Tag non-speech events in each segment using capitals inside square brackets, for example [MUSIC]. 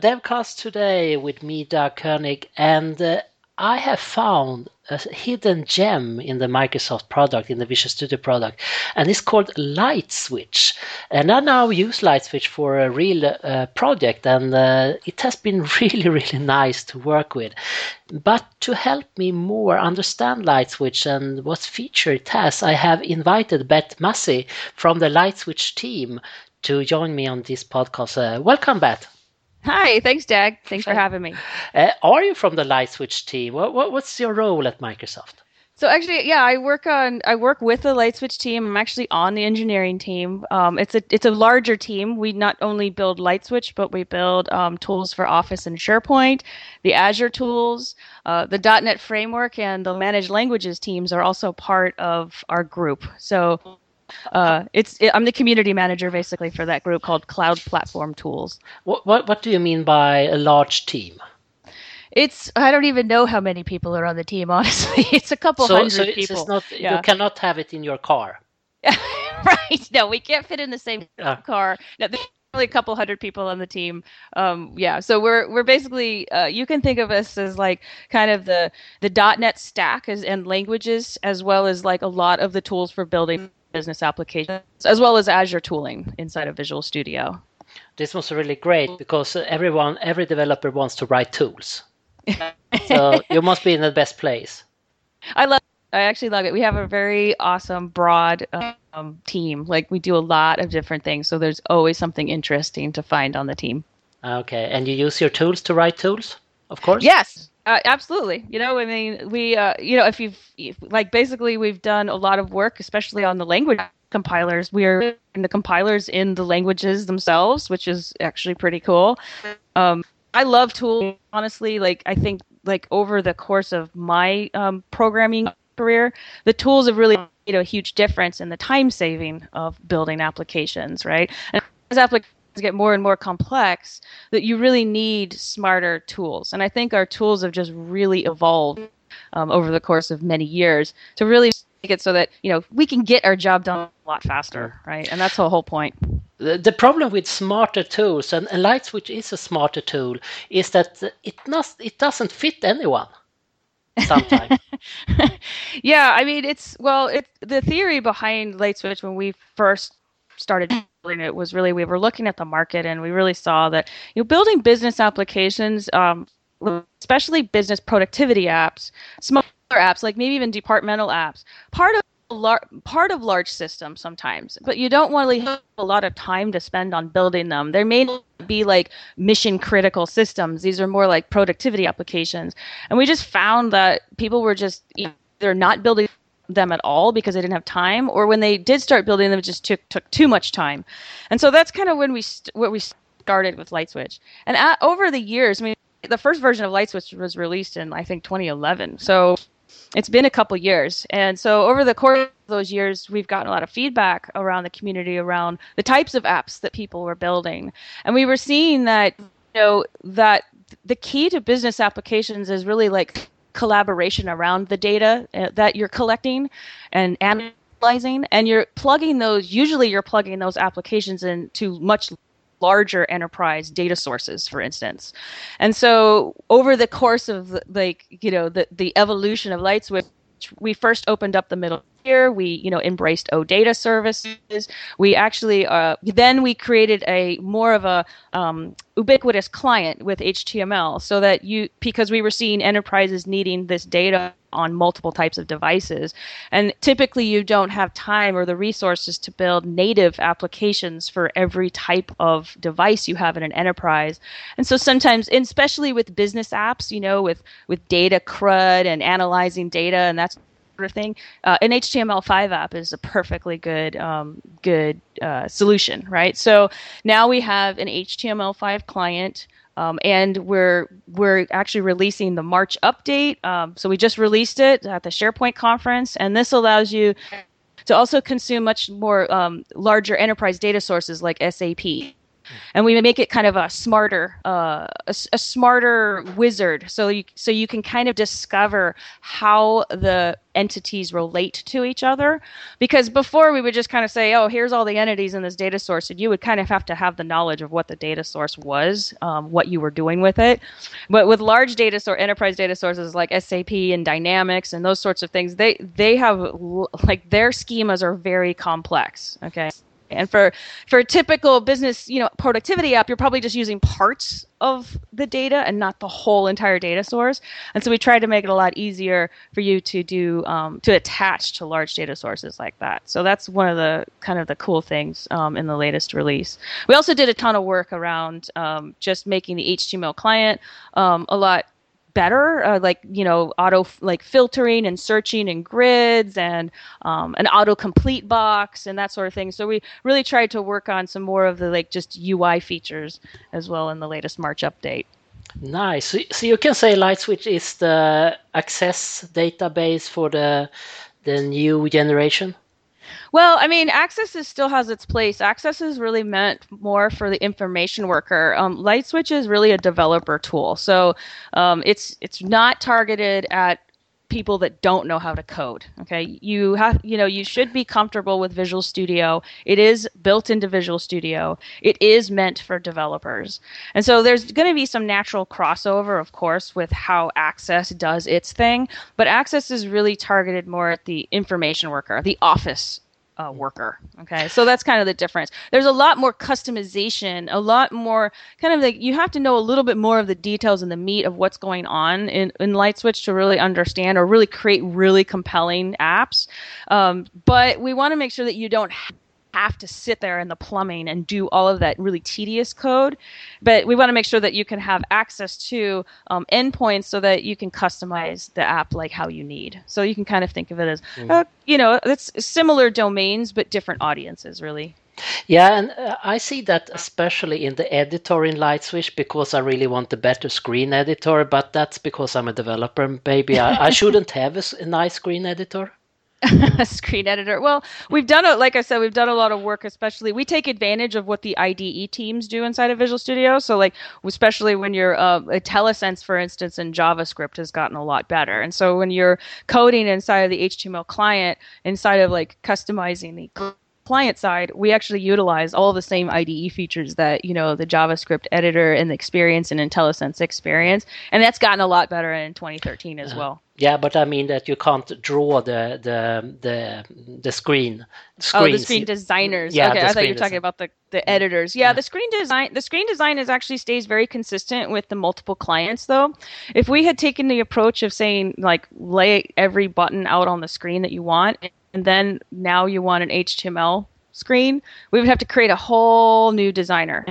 Devcast today with me, Dag König, and uh, I have found a hidden gem in the Microsoft product, in the Visual Studio product, and it's called LightSwitch. And I now use LightSwitch for a real uh, project, and uh, it has been [LAUGHS] really, really nice to work with. But to help me more understand LightSwitch and what feature it has, I have invited Beth Massi from the LightSwitch team to join me on this podcast. Uh, welcome, Beth. Hi, thanks, Doug. Thanks for having me. Uh, are you from the LightSwitch team? What, what, what's your role at Microsoft? So actually, yeah, I work on I work with the LightSwitch team. I'm actually on the engineering team. Um, it's a it's a larger team. We not only build LightSwitch, but we build um, tools for Office and SharePoint, the Azure tools, uh, the .NET framework, and the managed languages teams are also part of our group. So uh, it's it, I'm the community manager basically for that group called Cloud Platform Tools. What what what do you mean by a large team? It's I don't even know how many people are on the team. [LAUGHS] Honestly, it's a couple so, hundred so it's, people. It's not, yeah. You cannot have it in your car. [LAUGHS] right? No, we can't fit in the same car. No, there's only a couple hundred people on the team. Um, yeah, so we're we're basically uh, you can think of us as like kind of the the .NET stack as, and languages as well as like a lot of the tools for building business applications, as well as Azure tooling inside of Visual Studio. This was really great because everyone, every developer wants to write tools. [LAUGHS] so you must be in the best place. I love. I actually love it. We have a very awesome, broad um, team. Like we do a lot of different things, so there's always something interesting to find on the team. Okay, and you use your tools to write tools, of course. Yes, uh, absolutely. You know, I mean, we, uh, you know, if you've, if, like, basically, we've done a lot of work, especially on the language compilers. We are in the compilers in the languages themselves, which is actually pretty cool. Um, I love tools, honestly. Like, I think, like, over the course of my um, programming career, the tools have really made a huge difference in the time saving of building applications, right? And applications get more and more complex that you really need smarter tools. And I think our tools have just really evolved um, over the course of many years to really make it so that you know we can get our job done a lot faster, right? And that's the whole point. The, problem with smarter tools and, and LightSwitch is a smarter tool is that it not it doesn't fit anyone. Sometimes. [LAUGHS] [LAUGHS] yeah, I mean it's well, it the theory behind LightSwitch when we first started it was really we were looking at the market and we really saw that you know building business applications um, especially business productivity apps smaller apps like maybe even departmental apps part of lar- part of large systems sometimes but you don't really have a lot of time to spend on building them. There may be like mission critical systems. These are more like productivity applications. And we just found that people were just either not building them at all because they didn't have time, or when they did start building them, it just took took too much time. And so that's kind of when we st- what we started with LightSwitch. And at, over the years, I mean, the first version of LightSwitch was released in I think 2011. So it's been a couple years. And so over the course of those years, we've gotten a lot of feedback around the community around the types of apps that people were building. And we were seeing that you know that the key to business applications is really like collaboration around the data uh, that you're collecting and analyzing and you're plugging those usually you're plugging those applications into much larger enterprise data sources for instance. And so over the course of like you know the the evolution of lightswitch we first opened up the middle here. We, you know, embraced OData services. We actually uh, then we created a more of a um, ubiquitous client with HTML, so that you because we were seeing enterprises needing this data on multiple types of devices, and typically you don't have time or the resources to build native applications for every type of device you have in an enterprise, and so sometimes, especially with business apps, you know, with with data crud and analyzing data, and that's of thing. Uh, an HTML5 app is a perfectly good um, good uh, solution, right? So now we have an HTML5 client. Um, and we're we're actually releasing the March update. Um, so we just released it at the SharePoint conference, and this allows you to also consume much more um, larger enterprise data sources like SAP. And we make it kind of a smarter, uh, a, a smarter wizard. So you so you can kind of discover how the entities relate to each other. Because before we would just kind of say, oh, here's all the entities in this data source, and you would kind of have to have the knowledge of what the data source was, um, what you were doing with it. But with large data source, enterprise data sources like SAP and Dynamics and those sorts of things, they they have like their schemas are very complex. Okay. And for for a typical business, you know, productivity app, you're probably just using parts of the data and not the whole entire data source. And so we tried to make it a lot easier for you to do um, to attach to large data sources like that. So that's one of the kind of the cool things um, in the latest release. We also did a ton of work around um, just making the HTML client um, a lot better, uh, like you know, auto like filtering and searching and grids and um, an autocomplete box and that sort of thing. So we really tried to work on some more of the like just UI features as well in the latest March update. Nice. So, so you can say LightSwitch is the access database for the the new generation. Well, I mean, Access is, still has its place. Access is really meant more for the information worker. Um, LightSwitch is really a developer tool, so um, it's it's not targeted at people that don't know how to code okay? You have you know you should be comfortable with visual studio. It is built into visual studio. It is meant for developers. And so there's going to be some natural crossover of course with how access does its thing but access is really targeted more at the information worker the office uh, worker. Okay, so that's kind of the difference. There's a lot more customization, a lot more kind of like you have to know a little bit more of the details and the meat of what's going on in, in LightSwitch to really understand or really create really compelling apps. Um, but we want to make sure that you don't have to sit there in the plumbing and do all of that really tedious code. But we want to make sure that you can have access to um, endpoints so that you can customize the app like how you need. So you can kind of think of it as, mm. uh, you know, it's similar domains but different audiences, really. Yeah, and uh, I see that especially in the editor in LightSwitch because I really want a better screen editor, but that's because I'm a developer. Maybe I, I [LAUGHS] shouldn't have a, a nice screen editor. A [LAUGHS] screen editor. Well, we've done a like I said, we've done a lot of work. Especially, we take advantage of what the IDE teams do inside of Visual Studio. So, like, especially when you're uh, a IntelliSense, for instance, in JavaScript has gotten a lot better. And so, when you're coding inside of the HTML client, inside of like customizing the client side, we actually utilize all the same IDE features that you know the JavaScript editor and the experience and IntelliSense experience, and that's gotten a lot better in 2013 as uh, well. Yeah, but I mean that you can't draw the the the the screen. Screens. Oh, the screen designers. Yeah, okay, I thought you were talking about the the editors. Yeah, yeah, the screen design the screen design is actually stays very consistent with the multiple clients though. If we had taken the approach of saying like lay every button out on the screen that you want and then now you want an HTML screen, we would have to create a whole new designer.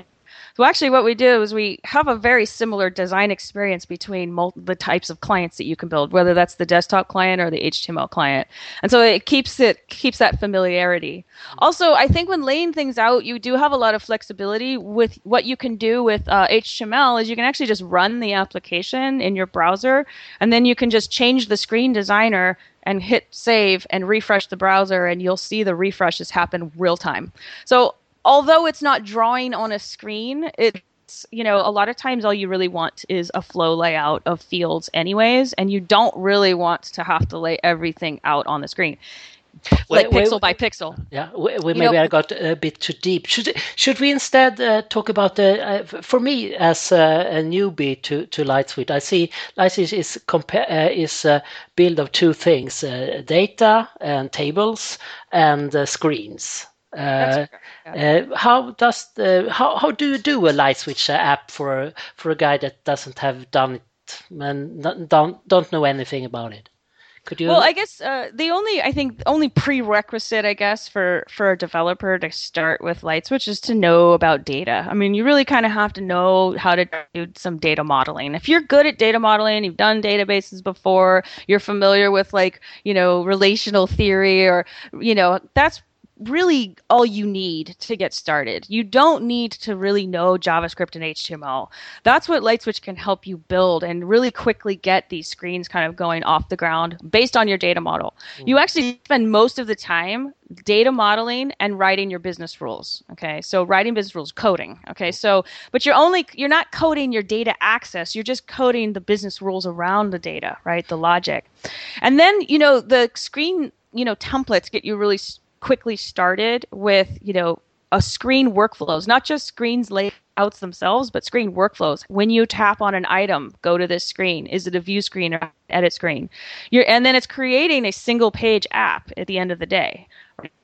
So actually, what we do is we have a very similar design experience between the types of clients that you can build, whether that's the desktop client or the HTML client, and so it keeps it keeps that familiarity. Also, I think when laying things out, you do have a lot of flexibility with what you can do with uh, HTML. Is you can actually just run the application in your browser, and then you can just change the screen designer and hit save and refresh the browser and you'll see the refreshes happen real time. So although it's not drawing on a screen, it's you know a lot of times all you really want is a flow layout of fields anyways and you don't really want to have to lay everything out on the screen like pixel by pixel. Yeah, we, we maybe know, I got a bit too deep. Should should we instead uh, talk about the? Uh, for me, as a, a, newbie to to LightSwitch, I see LightSwitch is compare uh, is uh, built of two things: uh, data and tables and uh, screens. Uh, uh, how does the, how how do you do a light LightSwitch app for for a guy that doesn't have done it and don't don't know anything about it? Could you? Well, I guess uh, the only I think only prerequisite I guess for for a developer to start with LightSwitch is to know about data. I mean, you really kind of have to know how to do some data modeling. If you're good at data modeling, you've done databases before, you're familiar with like you know relational theory or you know that's really all you need to get started. You don't need to really know JavaScript and HTML. That's what LightSwitch can help you build and really quickly get these screens kind of going off the ground based on your data model. You mm. actually spend most of the time data modeling and writing your business rules. Okay, so writing business rules, coding. Okay, so but you're only you're not coding your data access. You're just coding the business rules around the data, right? The logic, and then you know the screen you know templates get you really quickly started with you know a screen workflows, not just screens layouts themselves, but screen workflows. When you tap on an item, go to this screen. Is it a view screen or edit screen? You're, and then it's creating a single page app at the end of the day,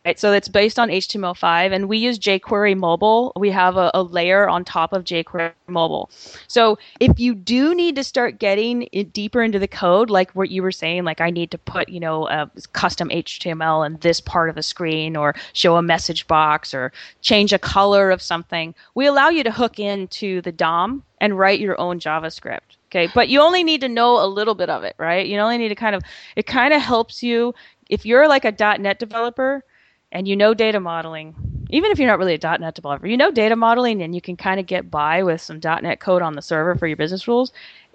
Right, so it's based on HTML5, and we use jQuery Mobile. We have a, a, layer on top of jQuery Mobile. So if you do need to start getting deeper into the code, like what you were saying, like I need to put, you know, a custom HTML in this part of the screen, or show a message box, or change a color of something, we allow you to hook into the DOM and write your own JavaScript. Okay, but you only need to know a little bit of it, right? You only need to kind of, it kind of helps you if you're like a .NET developer and you know data modeling, even if you're not really a .NET developer, you know data modeling and you can kind of get by with some .NET code on the server for your business rules.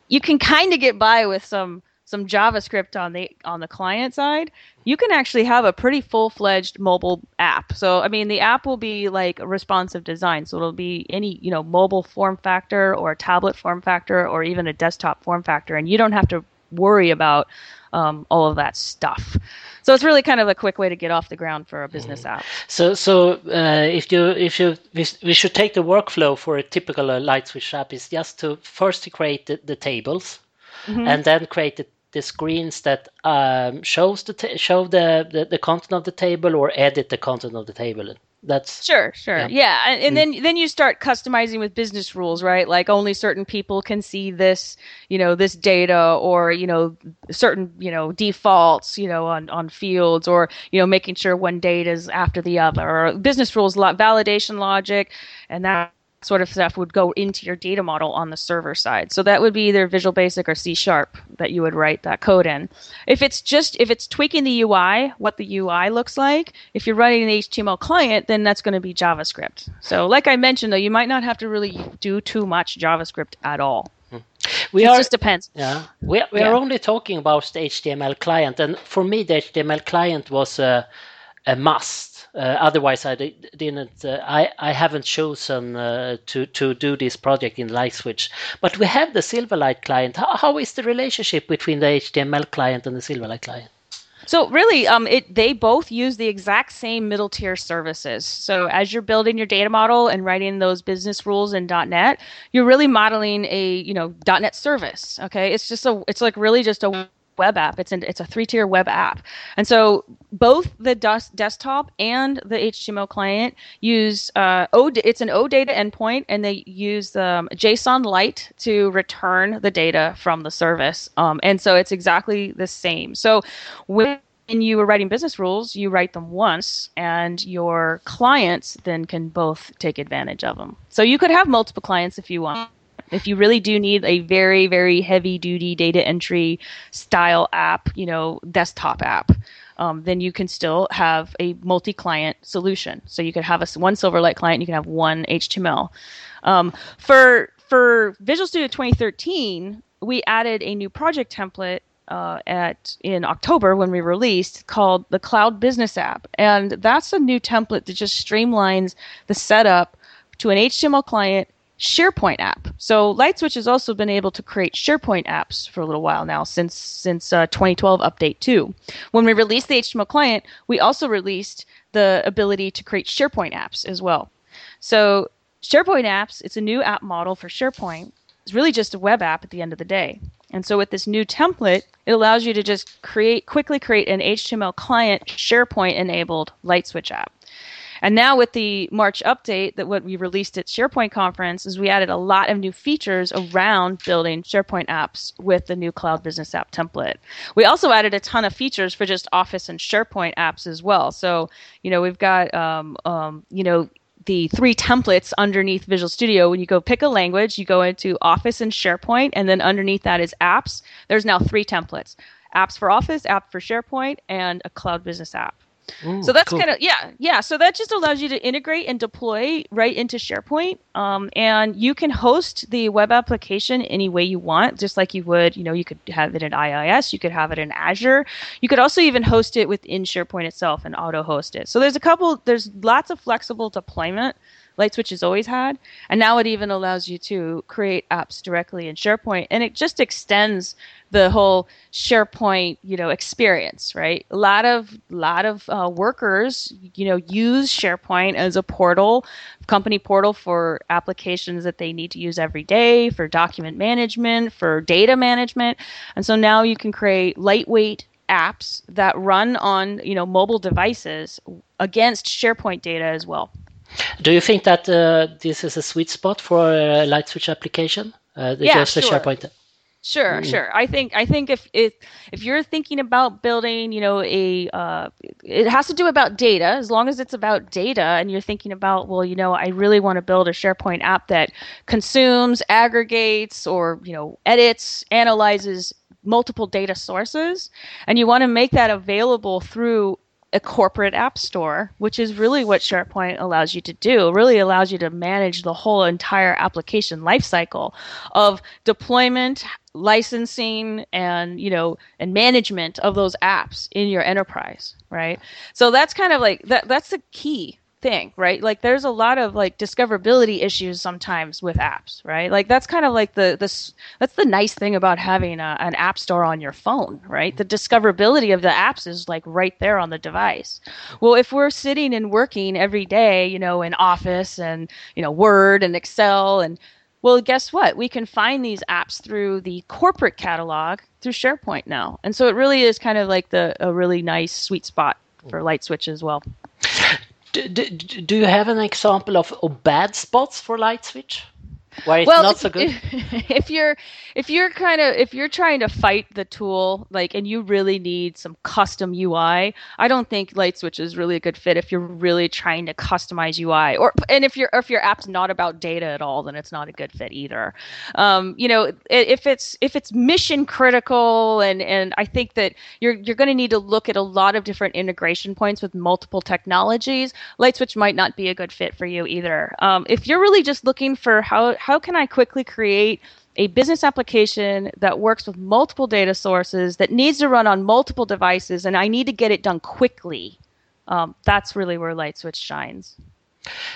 You can kind of get by with some some JavaScript on the on the client side. You can actually have a pretty full-fledged mobile app. So I mean, the app will be like responsive design. So it'll be any you know mobile form factor or tablet form factor or even a desktop form factor, and you don't have to worry about um, all of that stuff. So it's really kind of a quick way to get off the ground for a business mm. app. So, so uh, if you if you we, should take the workflow for a typical uh, LightSwitch app is just to first to create the, the tables, mm-hmm. and then create the, the screens that um, shows the t- show the, the the content of the table or edit the content of the table that's sure sure yeah, yeah. and, and mm. then then you start customizing with business rules right like only certain people can see this you know this data or you know certain you know defaults you know on on fields or you know making sure one data is after the other or business rules validation logic and that sort of stuff would go into your data model on the server side. So that would be either Visual Basic or C Sharp that you would write that code in. If it's just if it's tweaking the UI, what the UI looks like, if you're writing an HTML client, then that's going to be JavaScript. So like I mentioned though, you might not have to really do too much JavaScript at all. Hmm. We it are, just depends. Yeah, we, we yeah. are only talking about the HTML client, and for me, the HTML client was a, a must otherwise, I didn't. Uh, I I haven't chosen uh, to to do this project in LightSwitch. But we have the Silverlight client. How, how is the relationship between the HTML client and the Silverlight client? So really, um, it they both use the exact same middle tier services. So as you're building your data model and writing those business rules in .NET, you're really modeling a you know .NET service. Okay, it's just a it's like really just a web app. It's an, it's a three tier web app, and so both the des- desktop and the HTML client use uh, o- it's an OData endpoint, and they use um, JSON Light to return the data from the service. Um, and so it's exactly the same. So when you are writing business rules, you write them once, and your clients then can both take advantage of them. So you could have multiple clients if you want if you really do need a very, very heavy duty data entry style app, you know, desktop app, um, then you can still have a multi client solution. So you could have a, one Silverlight client, you can have one HTML. Um, for, for Visual Studio 2013, we added a new project template uh, at in October when we released called the Cloud Business App, and that's a new template that just streamlines the setup to an HTML client SharePoint app. So LightSwitch has also been able to create SharePoint apps for a little while now, since since uh, 2012 update 2. When we released the HTML client, we also released the ability to create SharePoint apps as well. So SharePoint apps, it's a new app model for SharePoint. It's really just a web app at the end of the day. And so with this new template, it allows you to just create quickly create an HTML client SharePoint enabled LightSwitch app. And now with the March update that what we released at SharePoint conference is we added a lot of new features around building SharePoint apps with the new Cloud Business App template. We also added a ton of features for just Office and SharePoint apps as well. So, you know, we've got, um, um, you know, the three templates underneath Visual Studio. When you go pick a language, you go into Office and SharePoint, and then underneath that is apps. There's now three templates apps for Office, app for SharePoint, and a Cloud Business app. Mm, so that's cool. kind of yeah, yeah. So that just allows you to integrate and deploy right into SharePoint, um, and you can host the web application any way you want, just like you would. You know, you could have it in IIS, you could have it in Azure, you could also even host it within SharePoint itself and auto host it. So there's a couple, there's lots of flexible deployment LightSwitch has always had. And now it even allows you to create apps directly in SharePoint. And it just extends the whole SharePoint, you know, experience, right? A lot of lot of uh, workers, you know, use SharePoint as a portal, company portal for applications that they need to use every day, for document management, for data management. And so now you can create lightweight apps that run on, you know, mobile devices against SharePoint data as well. Do you think that uh, this is a sweet spot for a LightSwitch application? Uh, yeah, sure. SharePoint. Sure, mm. sure. I think I think if if if you're thinking about building, you know, a uh, it has to do about data. As long as it's about data, and you're thinking about, well, you know, I really want to build a SharePoint app that consumes, aggregates, or you know, edits, analyzes multiple data sources, and you want to make that available through a corporate app store, which is really what SharePoint allows you to do. Really allows you to manage the whole entire application lifecycle of deployment, licensing, and you know, and management of those apps in your enterprise, right? So that's kind of like that. That's the key thing, right? Like there's a lot of like discoverability issues sometimes with apps, right? Like that's kind of like the this that's the nice thing about having a, an app store on your phone, right? The discoverability of the apps is like right there on the device. Well, if we're sitting and working every day, you know, in Office and you know Word and Excel and well, guess what? We can find these apps through the corporate catalog through SharePoint now. And so it really is kind of like the a really nice sweet spot for LightSwitch as well. Do, do, do you have an example of, of bad spots for LightSwitch? Why it's well, not so good. if, [LAUGHS] if you're if you're kind of if you're trying to fight the tool like and you really need some custom ui i don't think LightSwitch is really a good fit if you're really trying to customize ui or and if your if your app's not about data at all then it's not a good fit either. Um, you know if it's if it's mission critical and and i think that you're you're going to need to look at a lot of different integration points with multiple technologies LightSwitch might not be a good fit for you either. Um, if you're really just looking for how how can I quickly create a business application that works with multiple data sources that needs to run on multiple devices and I need to get it done quickly. Um, that's really where LightSwitch shines.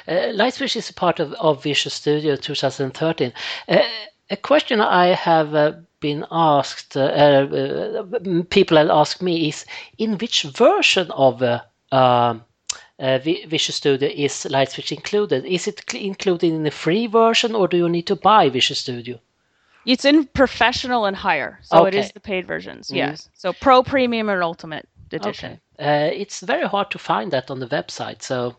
Uh, LightSwitch is a part of, of Visual Studio 2013. Uh, a question I have uh, been asked, uh, uh, people have asked me is in which version of uh, um, uh, Visual Studio is LightSwitch included? Is it included in the free version or do you need to buy Visual Studio? It's in professional and higher, so okay. it is the paid versions. Mm. Yes, so Pro, Premium, and Ultimate edition. Okay. Uh, it's very hard to find that on the website, so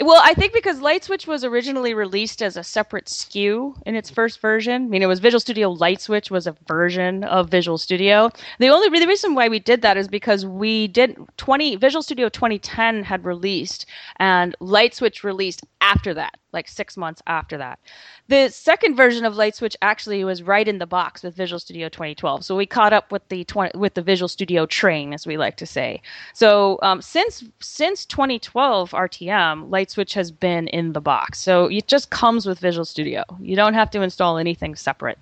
well, I think because LightSwitch was originally released as a separate SKU in its first version. I mean, it was Visual Studio LightSwitch was a version of Visual Studio. The only the reason why we did that is because we did 20 Visual Studio 2010 had released and LightSwitch released after that, like 6 months after that. The second version of LightSwitch actually was right in the box with Visual Studio 2012. So we caught up with the 20, with the Visual Studio train, as we like to say. So um, since since 2012 RTM, LightSwitch has been in the box. So it just comes with Visual Studio. You don't have to install anything separate.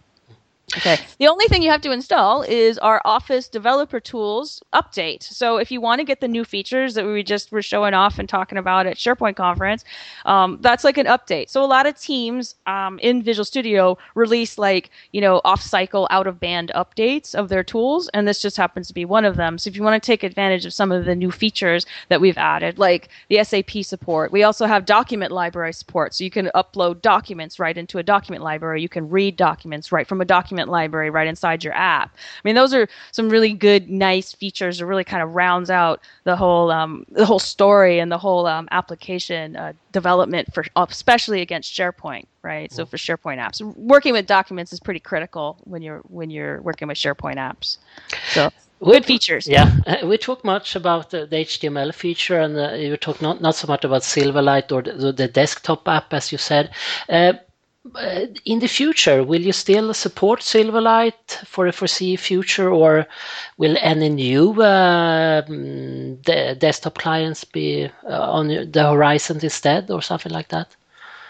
Okay. The only thing you have to install is our Office Developer Tools update. So if you want to get the new features that we just were showing off and talking about at SharePoint conference, um, that's like an update. So a lot of teams um, in Visual Studio release like you know off-cycle, out-of-band updates of their tools, and this just happens to be one of them. So if you want to take advantage of some of the new features that we've added, like the SAP support, we also have document library support, so you can upload documents right into a document library. You can read documents right from a document document library right inside your app. I mean, those are some really good, nice features that really kind of rounds out the whole um, the whole story and the whole um, application uh, development for especially against SharePoint, right? So for SharePoint apps, working with documents is pretty critical when you're when you're working with SharePoint apps. So good features. Yeah, uh, we talk much about the, the HTML feature, and uh, you talk not not so much about Silverlight or the, the, desktop app, as you said. Uh, uh, in the future, will you still support Silverlight for a foresee future, or will any new uh, de desktop clients be uh, on the horizon instead, or something like that?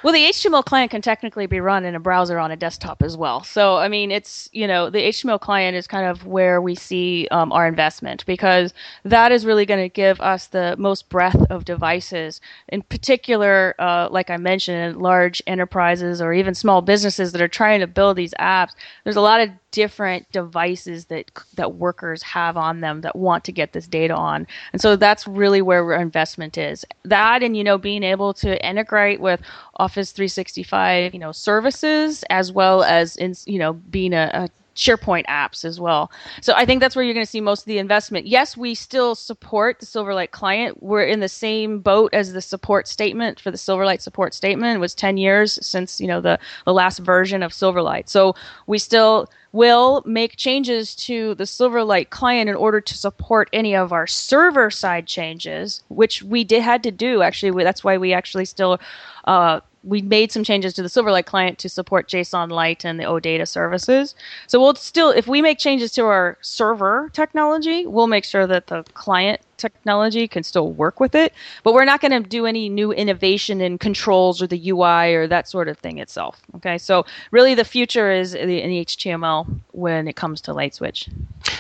Well, the HTML client can technically be run in a browser on a desktop as well. So, I mean, it's, you know, the HTML client is kind of where we see um, our investment because that is really going to give us the most breadth of devices. In particular, uh, like I mentioned, large enterprises or even small businesses that are trying to build these apps, there's a lot of different devices that that workers have on them that want to get this data on. And so that's really where our investment is. That and you know being able to integrate with Office 365, you know, services as well as in you know being a, a SharePoint apps as well. So I think that's where you're going to see most of the investment. Yes, we still support the Silverlight client. We're in the same boat as the support statement for the Silverlight support statement. It was 10 years since, you know, the, the last version of Silverlight. So we still will make changes to the Silverlight client in order to support any of our server side changes, which we did had to do actually. That's why we actually still uh, we made some changes to the Silverlight client to support JSON Light and the OData services. So we'll still, if we make changes to our server technology, we'll make sure that the client technology can still work with it. But we're not going to do any new innovation in controls or the UI or that sort of thing itself. Okay, so really the future is in the HTML when it comes to LightSwitch.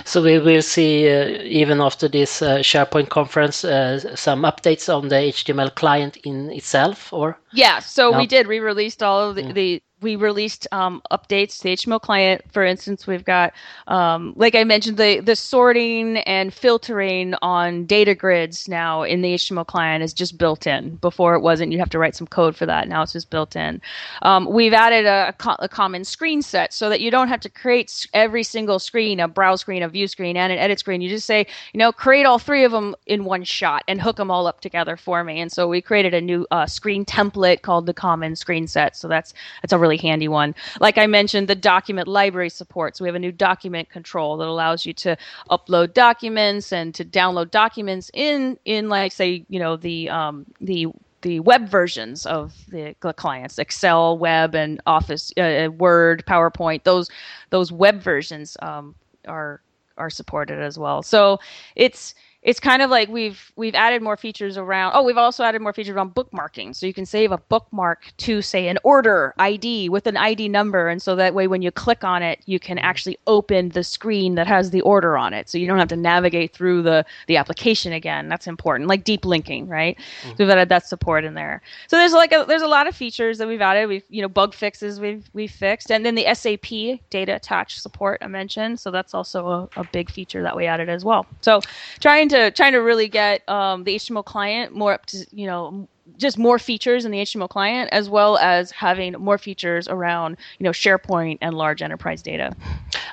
So we will see uh, even after this uh, SharePoint conference uh, some updates on the HTML client in itself, or yeah. So no? we did. We released all of the, mm. the we released um, updates to the HTML client. For instance, we've got, um, like I mentioned, the the sorting and filtering on data grids now in the HTML client is just built in. Before it wasn't; you'd have to write some code for that. Now it's just built in. Um, we've added a, a, common screen set so that you don't have to create every single screen, a browse screen, a view screen, and an edit screen. You just say, you know, create all three of them in one shot and hook them all up together for me. And so we created a new uh, screen template called the common screen set. So that's that's a really handy one. Like I mentioned, the document library support. So we have a new document control that allows you to upload documents and to download documents in in like say you know the um, the the web versions of the, clients excel web and office uh, uh, word powerpoint those those web versions um, are are supported as well so it's it's kind of like we've we've added more features around oh we've also added more features around bookmarking. So you can save a bookmark to say an order id with an id number. And so that way when you click on it you can actually open the screen that has the order on it. So you don't have to navigate through the the application again. That's important. Like deep linking right? Mm-hmm. so we've added that support in there. So there's like a, there's a lot of features that we've added. We've you know bug fixes we've we've fixed. And then the sap data attach support i mentioned. So that's also a, a big feature that we added as well. So trying to to trying to really get um, the HTML client more up to you know just more features in the HTML client, as well as having more features around you know SharePoint and large enterprise data.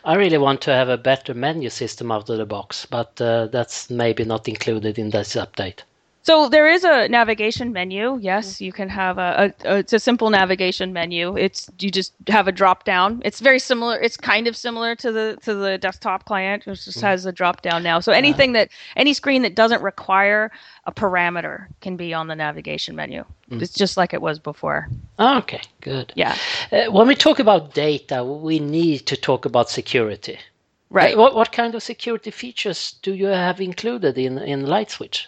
I really want to have a better menu system out of the box, but uh, that's maybe not included in this update. So there is a navigation menu. Yes, you can have a, a, a, it's a simple navigation menu. It's you just have a drop down. It's very similar. It's kind of similar to the to the desktop client. which just mm. has a drop down now. So anything that any screen that doesn't require a parameter can be on the navigation menu. Mm. It's just like it was before. Okay, good. Yeah. Uh, when we talk about data, we need to talk about security. Right. Uh, what what kind of security features do you have included in in LightSwitch?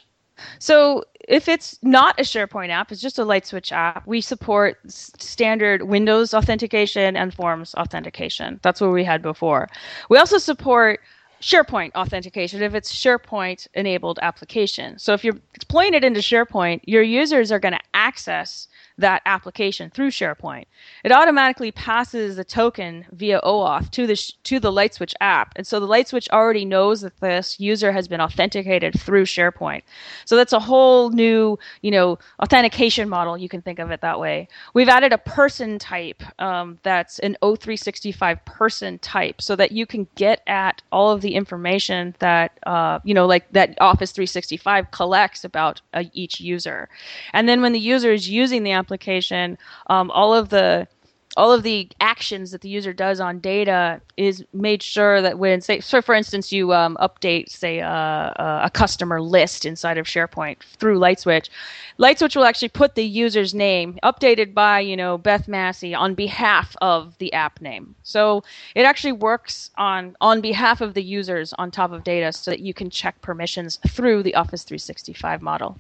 So if it's not a SharePoint app, it's just a LightSwitch app, we support standard Windows authentication and Forms authentication. That's what we had before. We also support SharePoint authentication if it's SharePoint enabled application. So if you're deploying it into SharePoint, your users are going to access that application through SharePoint. It automatically passes the token via OAuth to the sh- to the LightSwitch app, and so the LightSwitch already knows that this user has been authenticated through SharePoint. So that's a whole new, you know, authentication model. You can think of it that way. We've added a person type um, that's an O365 person type, so that you can get at all of the information that uh, you know, like that Office 365 collects about uh, each user, and then when the user is using the application, um, all of the all of the actions that the user does on data is made sure that when say so for instance you um, update say uh, uh, a customer list inside of SharePoint through LightSwitch, LightSwitch will actually put the user's name updated by you know Beth Massi on behalf of the app name. So it actually works on on behalf of the users on top of data so that you can check permissions through the Office 365 model.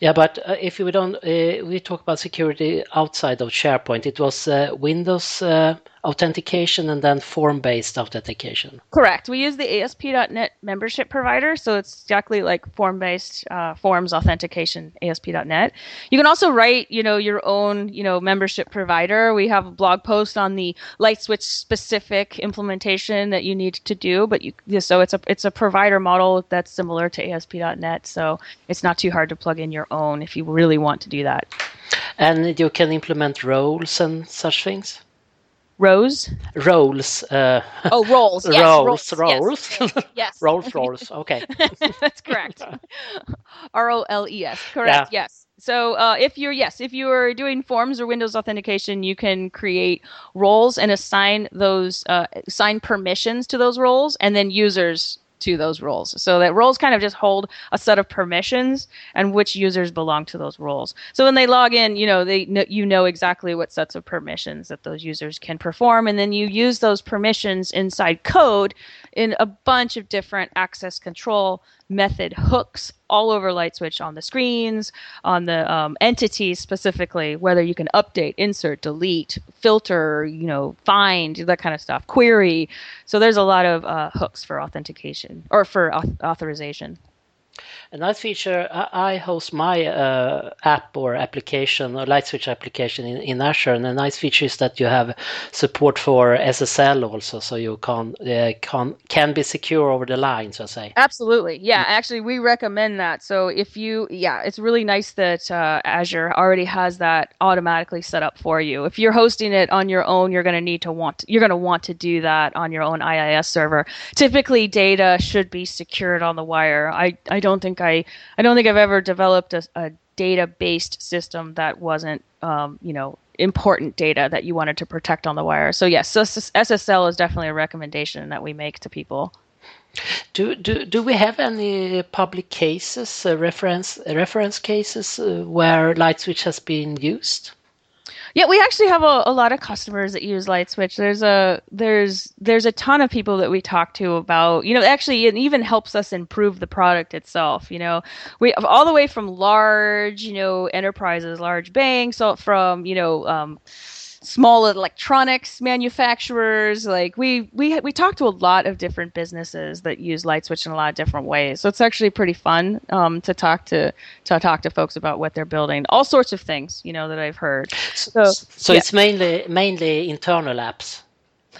Yeah, but uh, if we don't, uh, we talk about security outside of SharePoint. It was uh, Windows uh, authentication and then form-based authentication. Correct. We use the ASP.NET membership provider, so it's exactly like form-based uh, forms authentication. ASP.NET. You can also write, you know, your own, you know, membership provider. We have a blog post on the LightSwitch specific implementation that you need to do, but you so it's a it's a provider model that's similar to ASP.NET, so it's not too hard to plug in your own if you really want to do that. And you can implement roles and such things. Rose? Roles. Uh, oh, roles. Yes, roles. Roles. Yes. [LAUGHS] yes. rolls. Rolls. Okay. [LAUGHS] That's correct. [LAUGHS] R O L E S. Correct. Yeah. Yes. So uh, if you're yes, if you are doing forms or Windows authentication, you can create roles and assign those uh, assign permissions to those roles, and then users to those roles. So that roles kind of just hold a set of permissions and which users belong to those roles. So when they log in, you know, they you know exactly what sets of permissions that those users can perform and then you use those permissions inside code in a bunch of different access control method hooks all over LightSwitch on the screens, on the um, entities specifically, whether you can update, insert, delete, filter, you know, find that kind of stuff, query. So there's a lot of uh, hooks for authentication or for authorization. A nice feature, I host my uh, app or application or LightSwitch application in, in Azure, and a nice feature is that you have support for SSL also, so you can uh, can can be secure over the line, so to say. Absolutely, yeah. Actually, we recommend that. So if you, yeah, it's really nice that uh, Azure already has that automatically set up for you. If you're hosting it on your own, you're going to need to want to, you're going to want to do that on your own IIS server. Typically, data should be secured on the wire. I I don't think I I don't think I've ever developed a, a data based system that wasn't um, you know important data that you wanted to protect on the wire. So yes, so SSL is definitely a recommendation that we make to people. Do do do we have any public cases, uh, reference reference cases uh, where LightSwitch has been used? Yeah, we actually have a, a lot of customers that use LightSwitch. There's a there's there's a ton of people that we talk to about you know actually it even helps us improve the product itself. You know, we all the way from large you know enterprises, large banks, all from you know. Um, small electronics manufacturers. Like we we we talk to a lot of different businesses that use LightSwitch in a lot of different ways. So it's actually pretty fun um, to talk to to talk to folks about what they're building. All sorts of things, you know, that I've heard. So so yeah. it's mainly mainly internal apps.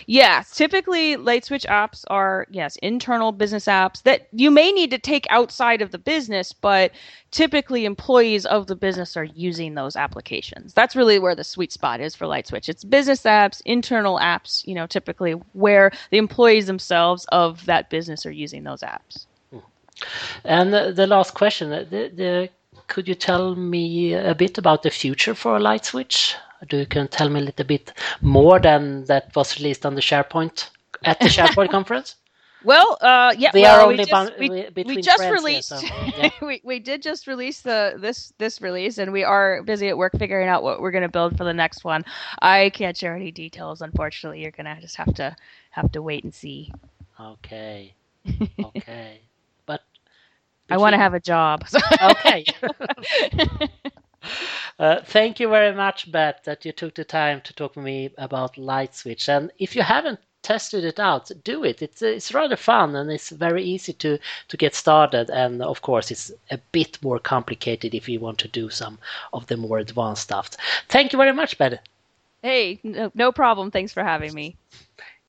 Yeah, typically LightSwitch apps are yes internal business apps that you may need to take outside of the business, but typically employees of the business are using those applications. That's really where the sweet spot is for LightSwitch. It's business apps, internal apps, you know, typically where the employees themselves of that business are using those apps. Hmm. And the, last question, the, the, could you tell me a bit about the future for LightSwitch? Do you can tell me a little bit more than that was released on the SharePoint at the SharePoint [LAUGHS] conference? Well, uh, yeah, we well, are only we just, we, we just released. Here, so, [LAUGHS] yeah. we, we did just release the this this release, and we are busy at work figuring out what we're going to build for the next one. I can't share any details, unfortunately. You're going to just have to have to wait and see. Okay. [LAUGHS] Okay. but I want to have a job. okay. Uh, thank you very much, Beth, that you took the time to talk with me about LightSwitch. And if you haven't tested it out, do it. It's it's rather fun and it's very easy to to get started. And of course, it's a bit more complicated if you want to do some of the more advanced stuff. Thank you very much, Beth. Hey, no problem. Thanks for having me.